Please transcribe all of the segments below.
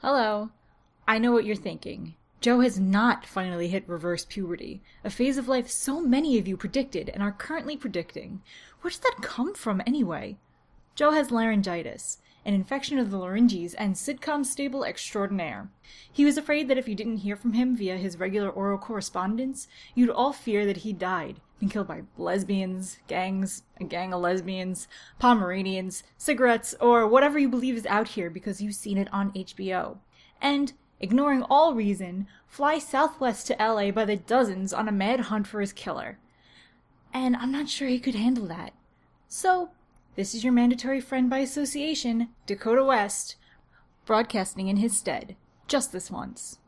Hello. I know what you're thinking. Joe has not finally hit reverse puberty, a phase of life so many of you predicted and are currently predicting. Where does that come from anyway? Joe has laryngitis, an infection of the larynges and sitcom stable extraordinaire. He was afraid that if you didn't hear from him via his regular oral correspondence, you'd all fear that he died, been killed by lesbians, gangs, a gang of lesbians, Pomeranians, cigarettes, or whatever you believe is out here because you've seen it on HBO. And, ignoring all reason, fly southwest to LA by the dozens on a mad hunt for his killer. And I'm not sure he could handle that. So, this is your mandatory friend by association, Dakota West, broadcasting in his stead, just this once.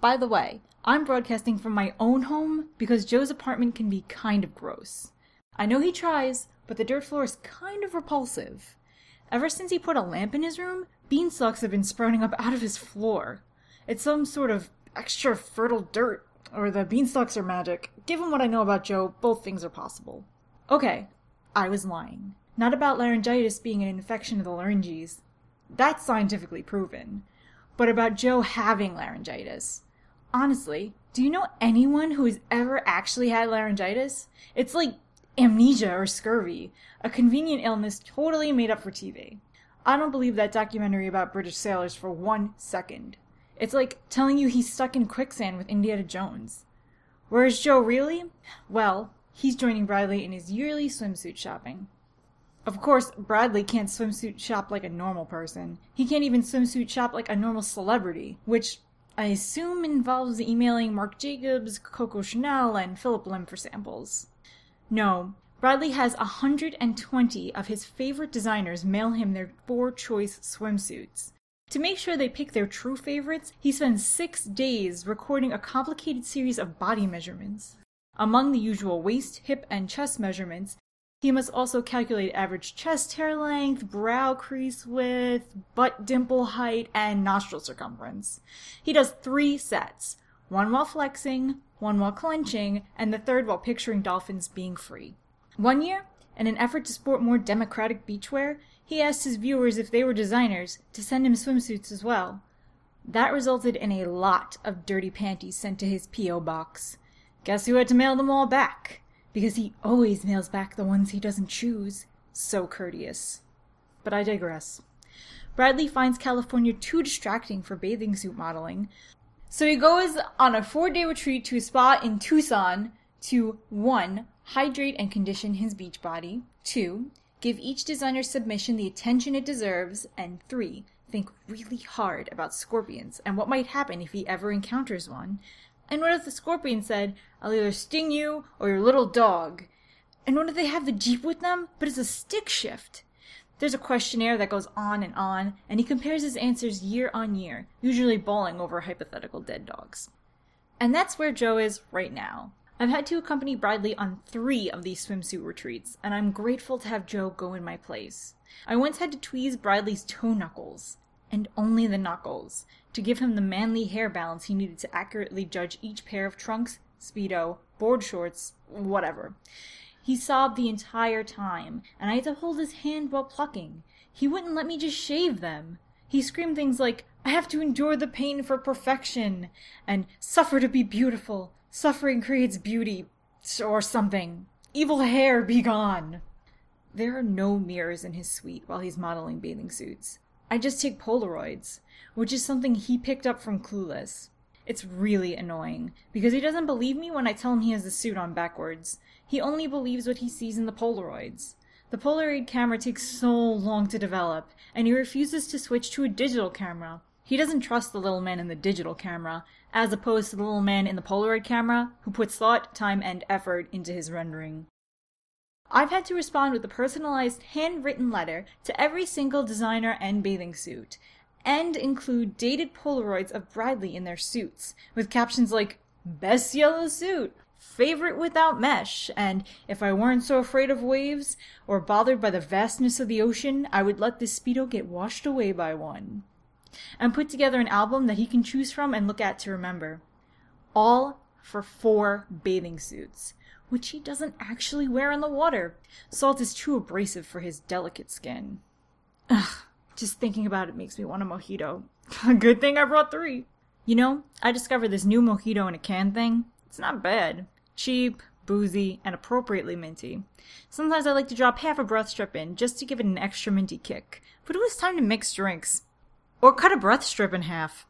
By the way, I'm broadcasting from my own home because Joe's apartment can be kind of gross. I know he tries, but the dirt floor is kind of repulsive. Ever since he put a lamp in his room, beanstalks have been sprouting up out of his floor. It's some sort of extra fertile dirt, or the beanstalks are magic. Given what I know about Joe, both things are possible. Okay, I was lying. Not about laryngitis being an infection of the larynges. That's scientifically proven. But about Joe having laryngitis. Honestly, do you know anyone who has ever actually had laryngitis? It's like amnesia or scurvy, a convenient illness totally made up for TV. I don't believe that documentary about British sailors for one second. It's like telling you he's stuck in quicksand with Indiana Jones. Where is Joe really? Well, he's joining Bradley in his yearly swimsuit shopping. Of course, Bradley can't swimsuit shop like a normal person. He can't even swimsuit shop like a normal celebrity, which I assume involves emailing Marc Jacobs, Coco Chanel, and Phillip Lim for samples. No, Bradley has 120 of his favorite designers mail him their four choice swimsuits. To make sure they pick their true favorites, he spends six days recording a complicated series of body measurements. Among the usual waist, hip, and chest measurements, he must also calculate average chest hair length, brow crease width, butt dimple height, and nostril circumference. He does three sets one while flexing, one while clenching, and the third while picturing dolphins being free. One year, in an effort to sport more democratic beachwear, he asked his viewers if they were designers to send him swimsuits as well. That resulted in a lot of dirty panties sent to his P.O. box. Guess who had to mail them all back? Because he always mails back the ones he doesn't choose. So courteous. But I digress. Bradley finds California too distracting for bathing suit modeling, so he goes on a four day retreat to a spa in Tucson to 1. Hydrate and condition his beach body, 2. Give each designer submission the attention it deserves, and 3. Think really hard about scorpions and what might happen if he ever encounters one, and what if the scorpion said, I'll either sting you or your little dog? And what if they have the Jeep with them, but it's a stick shift? There's a questionnaire that goes on and on, and he compares his answers year on year, usually bawling over hypothetical dead dogs. And that's where Joe is right now. I've had to accompany Bradley on three of these swimsuit retreats, and I'm grateful to have Joe go in my place. I once had to tweeze Bradley's toe knuckles, and only the knuckles, to give him the manly hair balance he needed to accurately judge each pair of trunks, speedo, board shorts, whatever. He sobbed the entire time, and I had to hold his hand while plucking. He wouldn't let me just shave them. He screamed things like, I have to endure the pain for perfection, and suffer to be beautiful. Suffering creates beauty, or something. Evil hair, be gone. There are no mirrors in his suite while he's modeling bathing suits. I just take Polaroids, which is something he picked up from Clueless. It's really annoying, because he doesn't believe me when I tell him he has the suit on backwards. He only believes what he sees in the Polaroids. The Polaroid camera takes so long to develop, and he refuses to switch to a digital camera. He doesn't trust the little man in the digital camera, as opposed to the little man in the Polaroid camera, who puts thought, time, and effort into his rendering. I've had to respond with a personalized handwritten letter to every single designer and bathing suit, and include dated Polaroids of Bradley in their suits, with captions like, Best yellow suit, favorite without mesh, and if I weren't so afraid of waves, or bothered by the vastness of the ocean, I would let this Speedo get washed away by one. And put together an album that he can choose from and look at to remember. All for four bathing suits which he doesn't actually wear in the water. Salt is too abrasive for his delicate skin. Ugh, just thinking about it makes me want a mojito. Good thing I brought three. You know, I discovered this new mojito in a can thing. It's not bad. Cheap, boozy, and appropriately minty. Sometimes I like to drop half a breath strip in just to give it an extra minty kick. But it was time to mix drinks. Or cut a breath strip in half.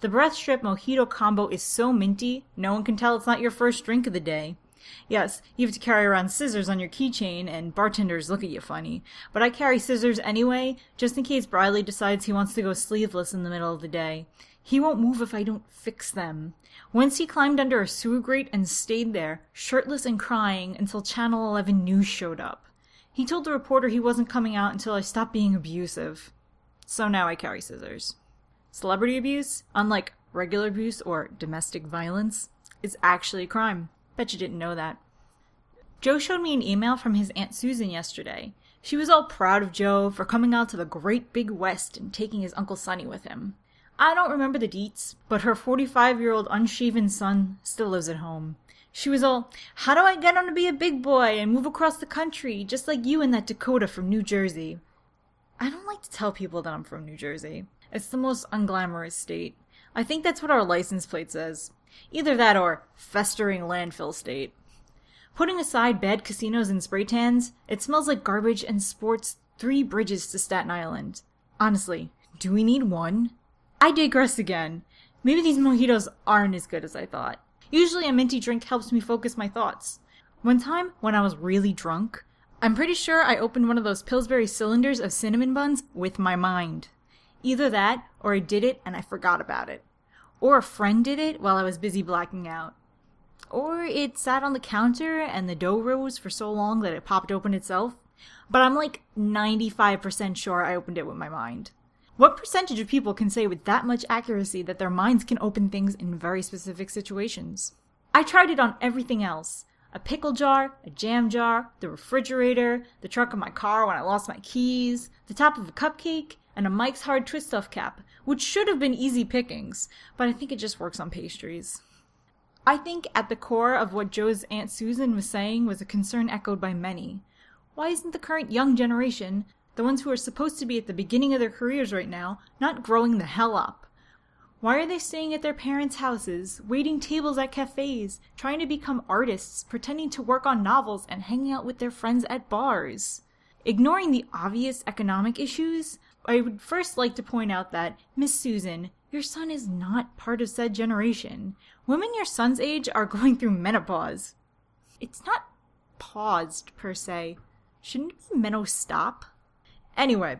The breath strip mojito combo is so minty, no one can tell it's not your first drink of the day. Yes, you have to carry around scissors on your keychain, and bartenders look at you funny. But I carry scissors anyway, just in case Bradley decides he wants to go sleeveless in the middle of the day. He won't move if I don't fix them. Once he climbed under a sewer grate and stayed there, shirtless and crying, until Channel 11 News showed up. He told the reporter he wasn't coming out until I stopped being abusive. So now I carry scissors. Celebrity abuse, unlike regular abuse or domestic violence, is actually a crime. Bet you didn't know that. Joe showed me an email from his Aunt Susan yesterday. She was all proud of Joe for coming out to the great big West and taking his Uncle Sonny with him. I don't remember the deets, but her 45 year old unshaven son still lives at home. She was all, How do I get him to be a big boy and move across the country, just like you and that Dakota from New Jersey? I don't like to tell people that I'm from New Jersey. It's the most unglamorous state. I think that's what our license plate says. Either that or festering landfill state. Putting aside bad casinos and spray tans, it smells like garbage and sports three bridges to Staten Island. Honestly, do we need one? I digress again. Maybe these mojitos aren't as good as I thought. Usually a minty drink helps me focus my thoughts. One time, when I was really drunk, I'm pretty sure I opened one of those Pillsbury cylinders of cinnamon buns with my mind. Either that, or I did it and I forgot about it. Or a friend did it while I was busy blacking out. Or it sat on the counter and the dough rose for so long that it popped open itself. But I'm like 95% sure I opened it with my mind. What percentage of people can say with that much accuracy that their minds can open things in very specific situations? I tried it on everything else a pickle jar, a jam jar, the refrigerator, the trunk of my car when I lost my keys, the top of a cupcake, and a Mike's Hard Twist Stuff cap, which should have been easy pickings, but I think it just works on pastries. I think at the core of what Joe's Aunt Susan was saying was a concern echoed by many. Why isn't the current young generation the ones who are supposed to be at the beginning of their careers right now, not growing the hell up. Why are they staying at their parents' houses, waiting tables at cafes, trying to become artists, pretending to work on novels, and hanging out with their friends at bars? Ignoring the obvious economic issues, I would first like to point out that, Miss Susan, your son is not part of said generation. Women your son's age are going through menopause. It's not paused, per se. Shouldn't it be menno stop? Anyway,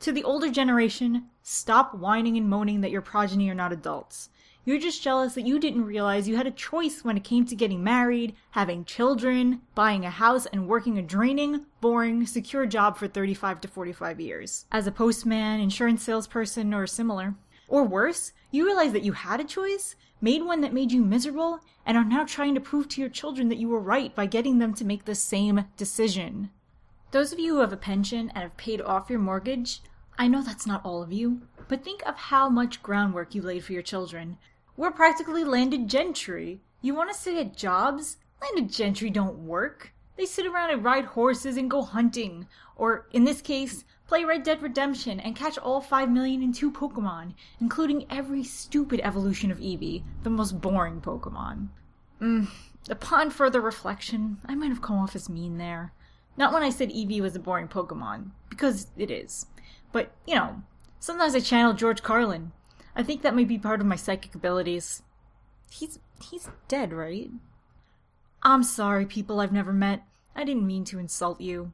to the older generation, stop whining and moaning that your progeny are not adults. You're just jealous that you didn't realize you had a choice when it came to getting married, having children, buying a house, and working a draining, boring, secure job for 35 to 45 years. As a postman, insurance salesperson, or similar. Or worse, you realize that you had a choice, made one that made you miserable, and are now trying to prove to your children that you were right by getting them to make the same decision. Those of you who have a pension and have paid off your mortgage, I know that's not all of you, but think of how much groundwork you laid for your children. We're practically landed gentry. You want to sit at jobs? Landed gentry don't work. They sit around and ride horses and go hunting. Or, in this case, play Red Dead Redemption and catch all 5 million and 2 Pokemon, including every stupid evolution of Eevee, the most boring Pokemon. Mm, upon further reflection, I might have come off as mean there. Not when I said Eevee was a boring Pokemon, because it is. But, you know, sometimes I channel George Carlin. I think that might be part of my psychic abilities. He's he's dead, right? I'm sorry, people I've never met. I didn't mean to insult you.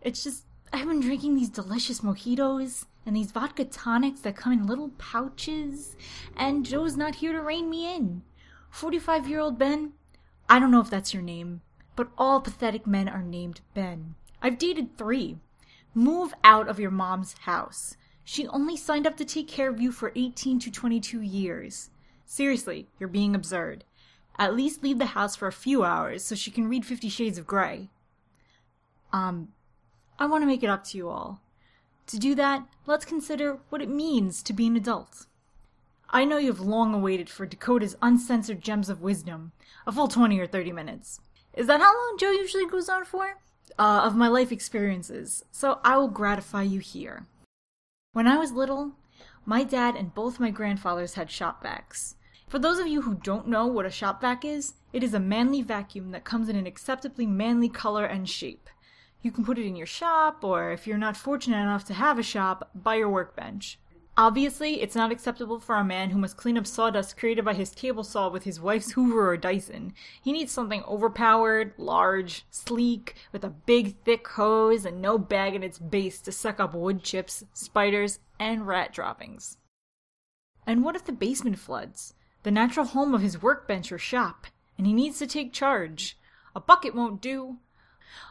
It's just I've been drinking these delicious mojitos and these vodka tonics that come in little pouches, and Joe's not here to rein me in. 45 year old Ben, I don't know if that's your name, but all pathetic men are named Ben. I've dated three. Move out of your mom's house. She only signed up to take care of you for 18 to 22 years. Seriously, you're being absurd. At least leave the house for a few hours so she can read Fifty Shades of Grey. Um, I want to make it up to you all. To do that, let's consider what it means to be an adult. I know you've long awaited for Dakota's uncensored gems of wisdom, a full 20 or 30 minutes. Is that how long Joe usually goes on for? Uh, of my life experiences, so I will gratify you here. When I was little, My dad and both my grandfathers had shop vacs. For those of you who don't know what a shop vac is, it is a manly vacuum that comes in an acceptably manly color and shape. You can put it in your shop, or if you're not fortunate enough to have a shop, by your workbench. Obviously, it's not acceptable for a man who must clean up sawdust created by his table saw with his wife's Hoover or Dyson. He needs something overpowered, large, sleek, with a big, thick hose and no bag at its base to suck up wood chips, spiders, and rat droppings. And what if the basement floods? The natural home of his workbench or shop, and he needs to take charge. A bucket won't do.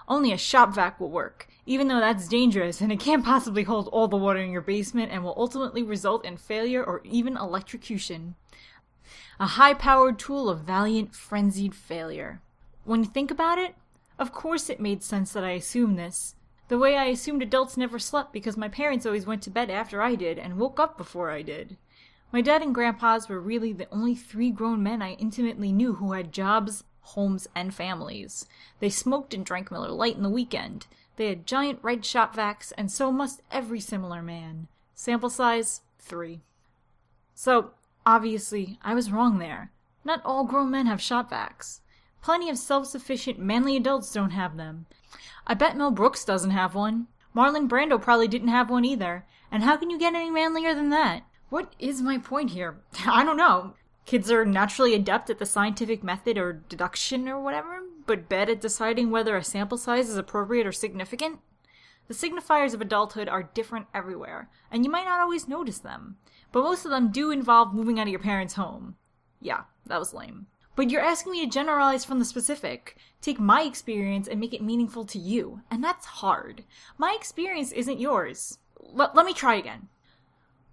Only a shop vac will work, even though that's dangerous and it can't possibly hold all the water in your basement and will ultimately result in failure or even electrocution. A high powered tool of valiant, frenzied failure. When you think about it, of course it made sense that I assumed this. The way I assumed adults never slept because my parents always went to bed after I did and woke up before I did. My dad and grandpas were really the only three grown men I intimately knew who had jobs, homes, and families. They smoked and drank Miller Lite in the weekend. They had giant red shop vacs, and so must every similar man. Sample size, three. So, obviously, I was wrong there. Not all grown men have shop vacs. Plenty of self sufficient, manly adults don't have them. I bet Mel Brooks doesn't have one. Marlon Brando probably didn't have one either. And how can you get any manlier than that? What is my point here? I don't know. Kids are naturally adept at the scientific method or deduction or whatever, but bad at deciding whether a sample size is appropriate or significant. The signifiers of adulthood are different everywhere, and you might not always notice them, but most of them do involve moving out of your parents' home. Yeah, that was lame. But you're asking me to generalize from the specific, take my experience and make it meaningful to you, and that's hard. My experience isn't yours. L- let me try again.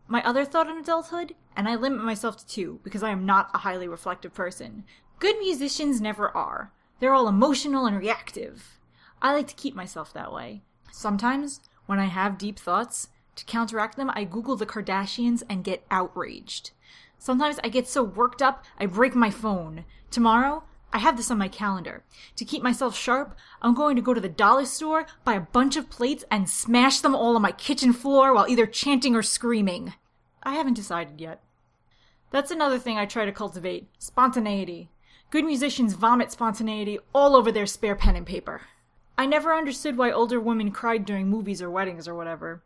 My other thought on adulthood, and I limit myself to two because I am not a highly reflective person. Good musicians never are. They're all emotional and reactive. I like to keep myself that way. Sometimes, when I have deep thoughts, to counteract them, I Google the Kardashians and get outraged. Sometimes I get so worked up, I break my phone. Tomorrow, I have this on my calendar. To keep myself sharp, I'm going to go to the dollar store, buy a bunch of plates, and smash them all on my kitchen floor while either chanting or screaming. I haven't decided yet. That's another thing I try to cultivate spontaneity. Good musicians vomit spontaneity all over their spare pen and paper. I never understood why older women cried during movies or weddings or whatever.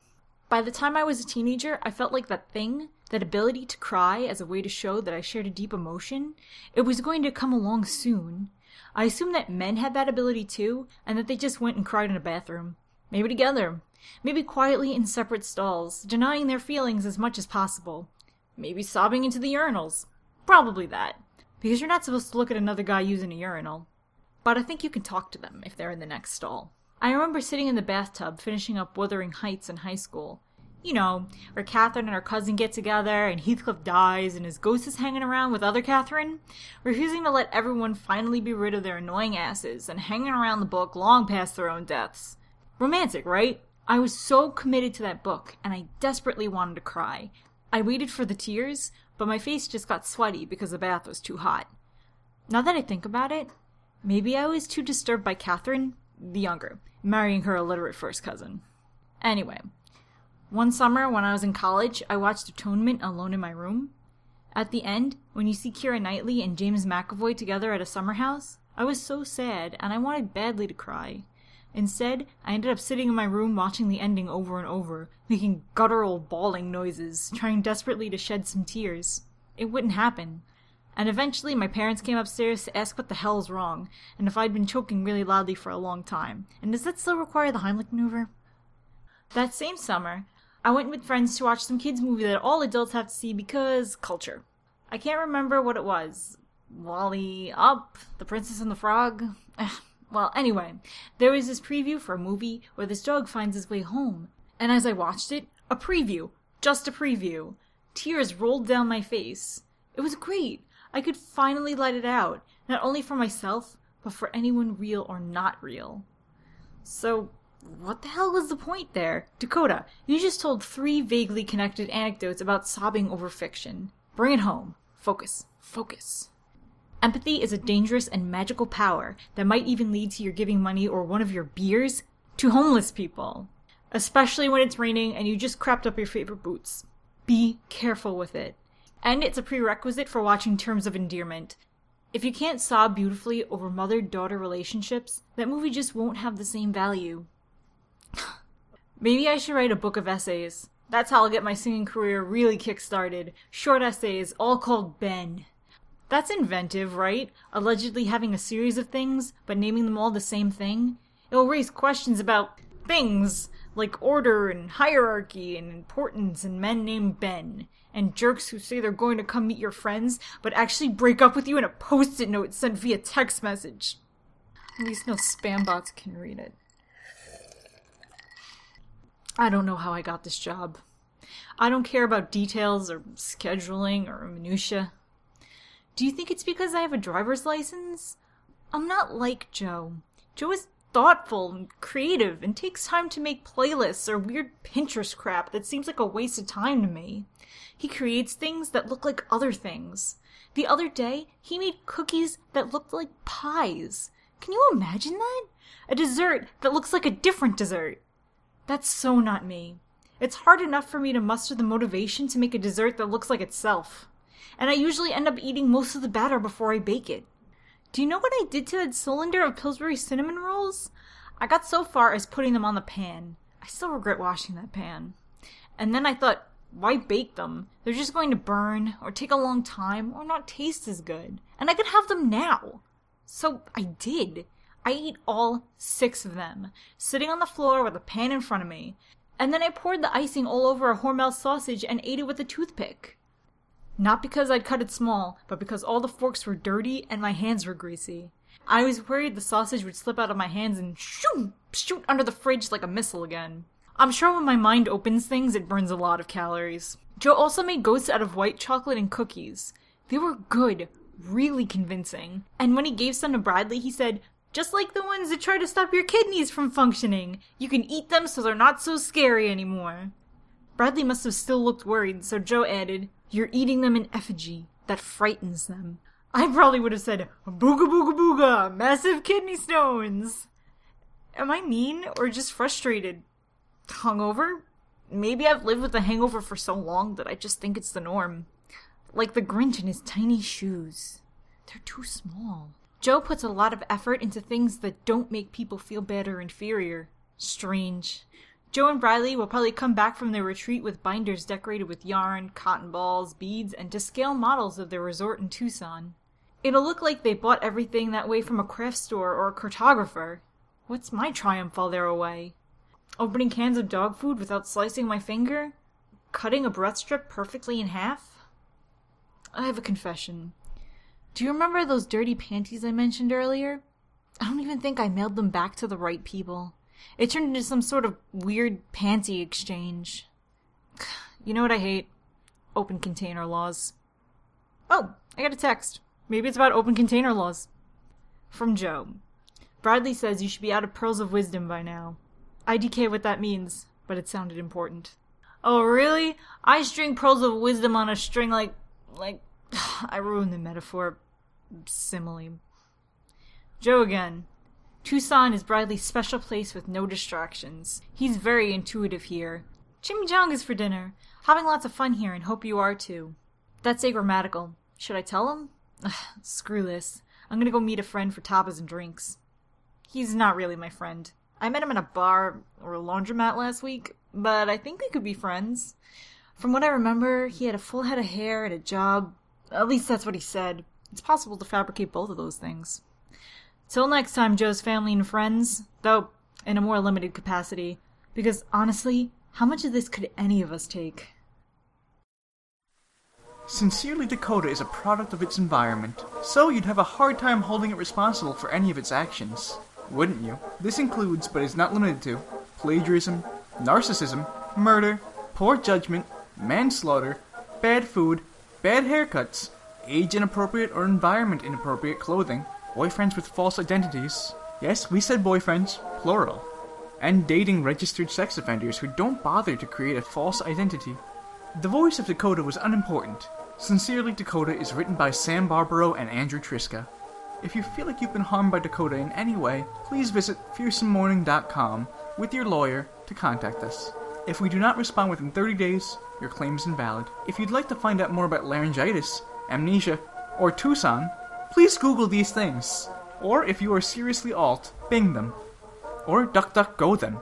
By the time I was a teenager, I felt like that thing, that ability to cry as a way to show that I shared a deep emotion, it was going to come along soon. I assumed that men had that ability too, and that they just went and cried in a bathroom. Maybe together. Maybe quietly in separate stalls, denying their feelings as much as possible. Maybe sobbing into the urinals. Probably that. Because you're not supposed to look at another guy using a urinal. But I think you can talk to them if they're in the next stall. I remember sitting in the bathtub finishing up Wuthering Heights in high school. You know, where Catherine and her cousin get together and Heathcliff dies and his ghost is hanging around with other Catherine, refusing to let everyone finally be rid of their annoying asses and hanging around the book long past their own deaths. Romantic, right? I was so committed to that book, and I desperately wanted to cry. I waited for the tears, but my face just got sweaty because the bath was too hot. Now that I think about it, maybe I was too disturbed by Catherine, the younger, marrying her illiterate first cousin. Anyway, one summer when I was in college, I watched Atonement alone in my room. At the end, when you see Keira Knightley and James McAvoy together at a summer house, I was so sad and I wanted badly to cry. Instead, I ended up sitting in my room watching the ending over and over, making guttural bawling noises, trying desperately to shed some tears. It wouldn't happen. And eventually, my parents came upstairs to ask what the hell's wrong, and if I'd been choking really loudly for a long time. And does that still require the Heimlich maneuver? That same summer, I went with friends to watch some kids' movie that all adults have to see because culture. I can't remember what it was. WALL-E Up, The Princess and the Frog. Well, anyway, there was this preview for a movie where this dog finds his way home. And as I watched it, a preview, just a preview, tears rolled down my face. It was great. I could finally let it out, not only for myself, but for anyone real or not real. So, what the hell was the point there? Dakota, you just told three vaguely connected anecdotes about sobbing over fiction. Bring it home. Focus. Focus. Empathy is a dangerous and magical power that might even lead to your giving money or one of your beers to homeless people. Especially when it's raining and you just crapped up your favorite boots. Be careful with it. And it's a prerequisite for watching Terms of Endearment. If you can't sob beautifully over mother daughter relationships, that movie just won't have the same value. Maybe I should write a book of essays. That's how I'll get my singing career really kick-started. Short essays, all called Ben. That's inventive, right? Allegedly having a series of things, but naming them all the same thing. It'll raise questions about things, like order and hierarchy and importance and men named Ben. And jerks who say they're going to come meet your friends, but actually break up with you in a post-it note sent via text message. At least no spam bots can read it. I don't know how I got this job. I don't care about details or scheduling or minutia. Do you think it's because I have a driver's license? I'm not like Joe. Joe is thoughtful and creative and takes time to make playlists or weird Pinterest crap that seems like a waste of time to me. He creates things that look like other things. The other day, he made cookies that looked like pies. Can you imagine that? A dessert that looks like a different dessert. That's so not me. It's hard enough for me to muster the motivation to make a dessert that looks like itself. And I usually end up eating most of the batter before I bake it. Do you know what I did to that cylinder of Pillsbury cinnamon rolls? I got so far as putting them on the pan. I still regret washing that pan. And then I thought, why bake them? They're just going to burn, or take a long time, or not taste as good. And I could have them now. So I did. I ate all six of them, sitting on the floor with a pan in front of me. And then I poured the icing all over a Hormel sausage and ate it with a toothpick. Not because I'd cut it small, but because all the forks were dirty and my hands were greasy. I was worried the sausage would slip out of my hands and shoot, shoot under the fridge like a missile again. I'm sure when my mind opens things, it burns a lot of calories. Joe also made ghosts out of white chocolate and cookies. They were good, really convincing. And when he gave some to Bradley, he said, just like the ones that try to stop your kidneys from functioning. You can eat them so they're not so scary anymore. Bradley must have still looked worried, so Joe added, you're eating them in effigy. That frightens them. I probably would have said, booga booga booga, massive kidney stones. Am I mean or just frustrated? Hungover? Maybe I've lived with a hangover for so long that I just think it's the norm. Like the Grinch in his tiny shoes. They're too small. Joe puts a lot of effort into things that don't make people feel bad or inferior. Strange. Joe and Bradley will probably come back from their retreat with binders decorated with yarn, cotton balls, beads, and to scale models of their resort in Tucson. It'll look like they bought everything that way from a craft store or a cartographer. What's my triumph while they're away? Opening cans of dog food without slicing my finger? Cutting a breath strip perfectly in half? I have a confession. Do you remember those dirty panties I mentioned earlier? I don't even think I mailed them back to the right people. It turned into some sort of weird panty exchange. You know what I hate? Open container laws. Oh, I got a text. Maybe it's about open container laws. From Joe. Bradley says you should be out of pearls of wisdom by now. IDK what that means, but it sounded important. Oh, really? I string pearls of wisdom on a string like. like. I ruined the metaphor. Simile. Joe again. Tucson is Bradley's special place with no distractions. He's very intuitive here. Chimichangas for dinner. Having lots of fun here and hope you are too. That's agrammatical. Should I tell him? Ugh, screw this. I'm gonna go meet a friend for tapas and drinks. He's not really my friend. I met him in a bar or a laundromat last week, but I think we could be friends. From what I remember, he had a full head of hair and a job. At least that's what he said. It's possible to fabricate both of those things. Till next time, Joe's family and friends, though in a more limited capacity, because honestly, how much of this could any of us take? Sincerely Dakota is a product of its environment, so you'd have a hard time holding it responsible for any of its actions. Wouldn't you? This includes, but is not limited to, plagiarism, narcissism, murder, poor judgment, manslaughter, bad food, bad haircuts, age inappropriate or environment inappropriate clothing, boyfriends with false identities. Yes, we said boyfriends, plural. And dating registered sex offenders who don't bother to create a false identity. The voice of Dakota was unimportant. Sincerely Dakota is written by Sam Barbaro and Andrew Triska. If you feel like you've been harmed by Dakota in any way, please visit fearsomemorning.com with your lawyer to contact us. If we do not respond within 30 days, your claim is invalid. If you'd like to find out more about laryngitis, amnesia, or Tucson, please Google these things. Or if you are seriously alt, Bing them. Or DuckDuckGo them.